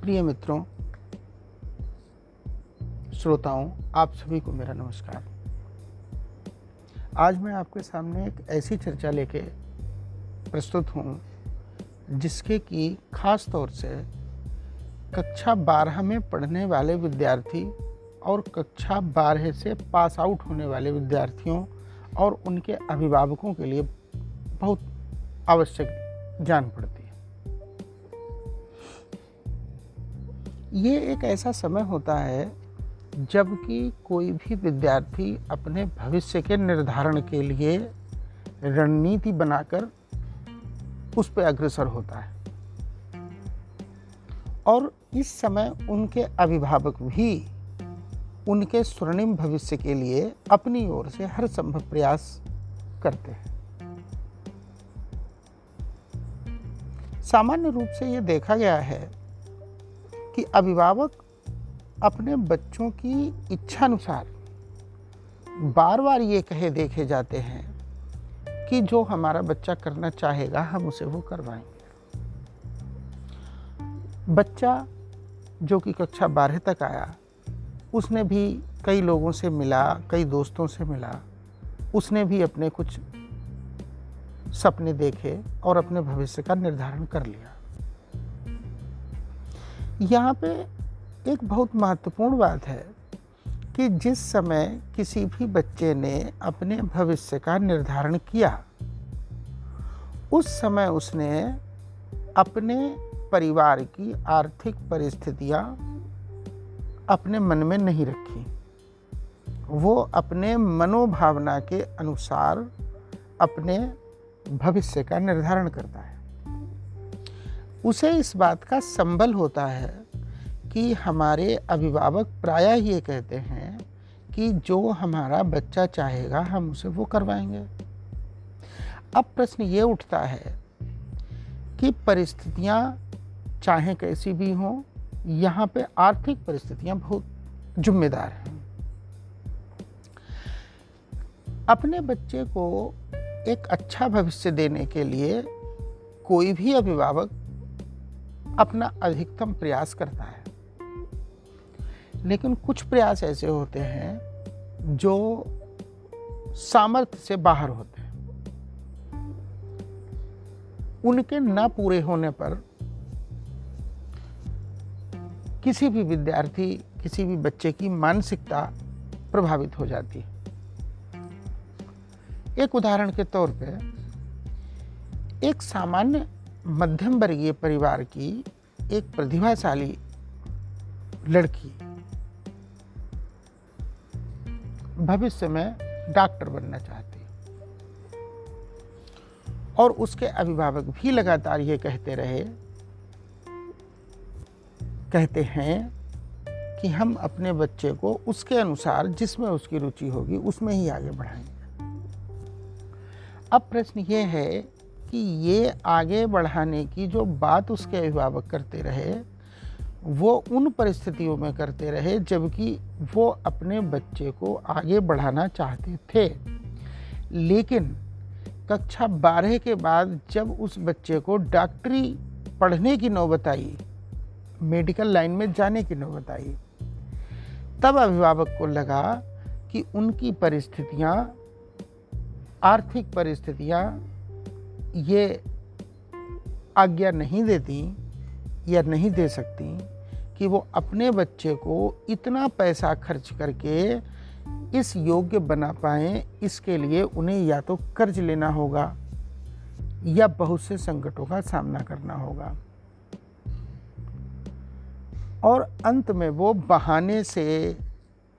प्रिय मित्रों, श्रोताओं, आप सभी को मेरा नमस्कार। आज मैं आपके सामने एक ऐसी चर्चा लेके प्रस्तुत हूँ, जिसके कि खास तौर से कक्षा बारह में पढ़ने वाले विद्यार्थी और कक्षा बारह से पास आउट होने वाले विद्यार्थियों और उनके अभिभावकों के लिए बहुत आवश्यक जान पड़ती ये एक ऐसा समय होता है जबकि कोई भी विद्यार्थी अपने भविष्य के निर्धारण के लिए रणनीति बनाकर उस पर अग्रसर होता है। और इस समय उनके अभिभावक भी उनके स्वर्णिम भविष्य के लिए अपनी ओर से हर संभव प्रयास करते हैं। सामान्य रूप से ये देखा गया है कि अभिभावक अपने बच्चों की इच्छा अनुसार बार बार ये कहे देखे जाते हैं कि जो हमारा बच्चा करना चाहेगा, हम उसे वो करवाएँगे। बच्चा जो कि कक्षा बारह तक आया, उसने भी कई लोगों से मिला, कई दोस्तों से मिला, उसने भी अपने कुछ सपने देखे और अपने भविष्य का निर्धारण कर लिया। यहाँ पे एक बहुत महत्वपूर्ण बात है कि जिस समय किसी भी बच्चे ने अपने भविष्य का निर्धारण किया, उस समय उसने अपने परिवार की आर्थिक परिस्थितियाँ अपने मन में नहीं रखी। वो अपने मनोभावना के अनुसार अपने भविष्य का निर्धारण करता है। उसे इस बात का संबल होता है कि हमारे अभिभावक प्रायः ये कहते हैं कि जो हमारा बच्चा चाहेगा, हम उसे वो करवाएँगे। अब प्रश्न ये उठता है कि परिस्थितियाँ चाहे कैसी भी हों, यहाँ पे आर्थिक परिस्थितियाँ बहुत जिम्मेदार हैं। अपने बच्चे को एक अच्छा भविष्य देने के लिए कोई भी अभिभावक अपना अधिकतम प्रयास करता है। लेकिन कुछ प्रयास ऐसे होते हैं जो सामर्थ्य से बाहर होते हैं। उनके न पूरे होने पर किसी भी विद्यार्थी, किसी भी बच्चे की मानसिकता प्रभावित हो जाती है। एक उदाहरण के तौर पे एक सामान्य मध्यम वर्गीय परिवार की एक प्रतिभाशाली लड़की भविष्य में डॉक्टर बनना चाहती और उसके अभिभावक भी लगातार ये कहते रहे, कहते हैं कि हम अपने बच्चे को उसके अनुसार जिसमें उसकी रुचि होगी, उसमें ही आगे बढ़ाएँगे। अब प्रश्न ये है कि ये आगे बढ़ाने की जो बात उसके अभिभावक करते रहे, वो उन परिस्थितियों में करते रहे जबकि वो अपने बच्चे को आगे बढ़ाना चाहते थे। लेकिन कक्षा बारह के बाद जब उस बच्चे को डॉक्टरी पढ़ने की नौबत आई, मेडिकल लाइन में जाने की नौबत आई, तब अभिभावक को लगा कि उनकी परिस्थितियाँ, आर्थिक परिस्थितियाँ ये आज्ञा नहीं देती या नहीं दे सकती कि वो अपने बच्चे को इतना पैसा खर्च करके इस योग्य बना पाए, इसके लिए उन्हें या तो कर्ज लेना होगा या बहुत से संकटों का सामना करना होगा। और अंत में वो बहाने से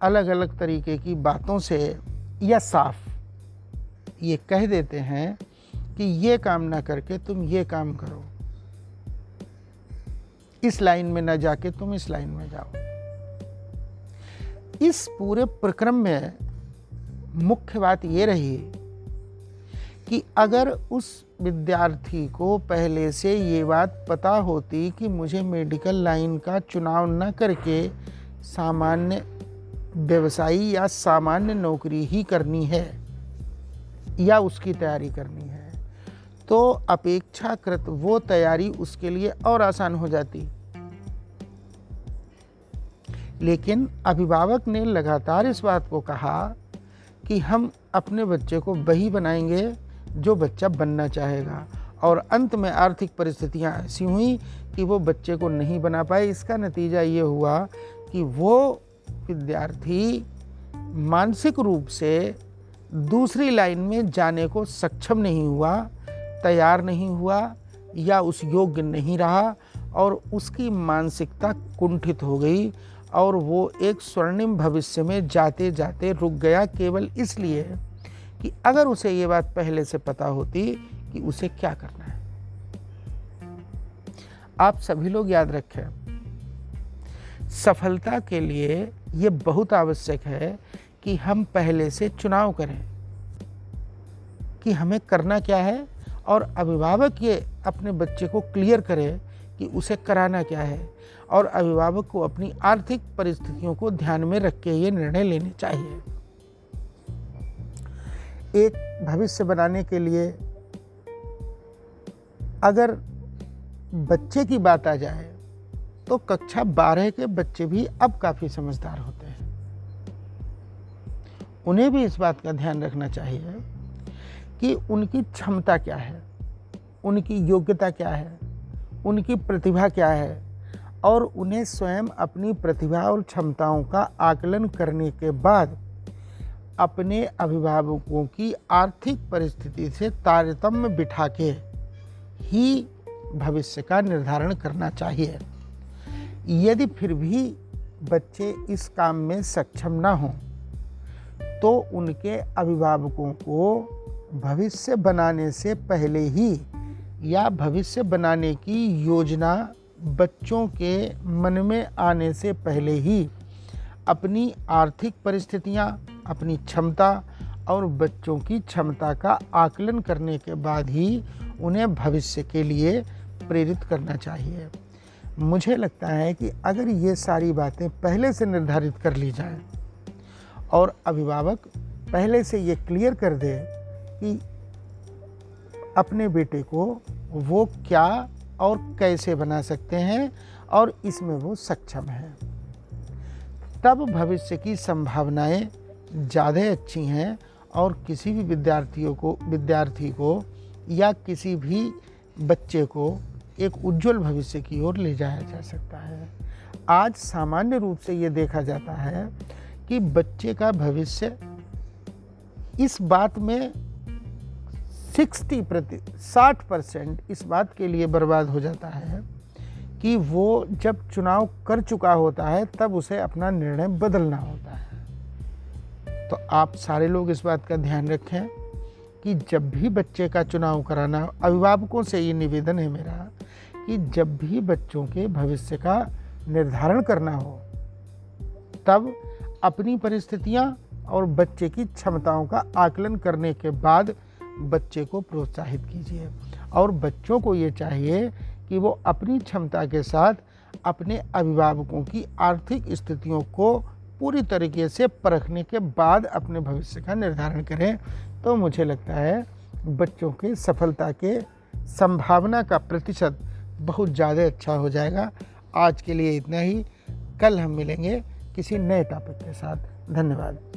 अलग अलग तरीके की बातों से या साफ़ ये कह देते हैं कि ये काम ना करके तुम ये काम करो। इस लाइन में ना जाके तुम इस लाइन में जाओ। इस पूरे प्रक्रम में मुख्य बात ये रही कि अगर उस विद्यार्थी को पहले से ये बात पता होती कि मुझे मेडिकल लाइन का चुनाव न करके सामान्य व्यवसायी या सामान्य नौकरी ही करनी है या उसकी तैयारी करनी है तो अपेक्षाकृत वो तैयारी उसके लिए और आसान हो जाती। लेकिन अभिभावक ने लगातार इस बात को कहा कि हम अपने बच्चे को वही बनाएँगे जो बच्चा बनना चाहेगा। और अंत में आर्थिक परिस्थितियाँ ऐसी हुई कि वो बच्चे को नहीं बना पाए। इसका नतीजा ये हुआ कि वो विद्यार्थी मानसिक रूप से दूसरी लाइन में जाने को सक्षम नहीं हुआ। तैयार नहीं हुआ या उस योग्य नहीं रहा और उसकी मानसिकता कुंठित हो गई और वो एक स्वर्णिम भविष्य में जाते जाते रुक गया केवल इसलिए कि अगर उसे ये बात पहले से पता होती कि उसे क्या करना है। आप सभी लोग याद रखें, सफलता के लिए ये बहुत आवश्यक है कि हम पहले से चुनाव करें कि हमें करना क्या है और अभिभावक ये अपने बच्चे को क्लियर करे कि उसे कराना क्या है और अभिभावक को अपनी आर्थिक परिस्थितियों को ध्यान में रख के ये निर्णय लेने चाहिए। एक भविष्य बनाने के लिए अगर बच्चे की बात आ जाए तो कक्षा बारह के बच्चे भी अब काफ़ी समझदार होते हैं। उन्हें भी इस बात का ध्यान रखना चाहिए कि उनकी क्षमता क्या है, उनकी योग्यता क्या है, उनकी प्रतिभा क्या है और उन्हें स्वयं अपनी प्रतिभा और क्षमताओं का आकलन करने के बाद अपने अभिभावकों की आर्थिक परिस्थिति से तारतम्य बिठा के ही भविष्य का निर्धारण करना चाहिए। यदि फिर भी बच्चे इस काम में सक्षम ना हों तो उनके अभिभावकों को भविष्य बनाने से पहले ही या भविष्य बनाने की योजना बच्चों के मन में आने से पहले ही अपनी आर्थिक परिस्थितियाँ, अपनी क्षमता और बच्चों की क्षमता का आकलन करने के बाद ही उन्हें भविष्य के लिए प्रेरित करना चाहिए। मुझे लगता है कि अगर ये सारी बातें पहले से निर्धारित कर ली जाए और अभिभावक पहले से ये क्लियर कर दे कि अपने बेटे को वो क्या और कैसे बना सकते हैं और इसमें वो सक्षम है। तब भविष्य की संभावनाएँ ज़्यादा अच्छी हैं और किसी भी विद्यार्थियों को, विद्यार्थी को या किसी भी बच्चे को एक उज्जवल भविष्य की ओर ले जाया जा सकता है। आज सामान्य रूप से ये देखा जाता है कि बच्चे का भविष्य इस बात में सिक्सटी प्रति साठ परसेंट इस बात के लिए बर्बाद हो जाता है कि वो जब चुनाव कर चुका होता है, तब उसे अपना निर्णय बदलना होता है। तो आप सारे लोग इस बात का ध्यान रखें कि जब भी बच्चे का चुनाव कराना, अभिभावकों से ये निवेदन है मेरा कि जब भी बच्चों के भविष्य का निर्धारण करना हो, तब अपनी परिस्थितियाँ और बच्चे की क्षमताओं का आकलन करने के बाद बच्चे को प्रोत्साहित कीजिए और बच्चों को ये चाहिए कि वो अपनी क्षमता के साथ अपने अभिभावकों की आर्थिक स्थितियों को पूरी तरीके से परखने के बाद अपने भविष्य का निर्धारण करें। तो मुझे लगता है बच्चों के सफलता के संभावना का प्रतिशत बहुत ज़्यादा अच्छा हो जाएगा। आज के लिए इतना ही। कल हम मिलेंगे किसी नए टॉपिक के साथ। धन्यवाद।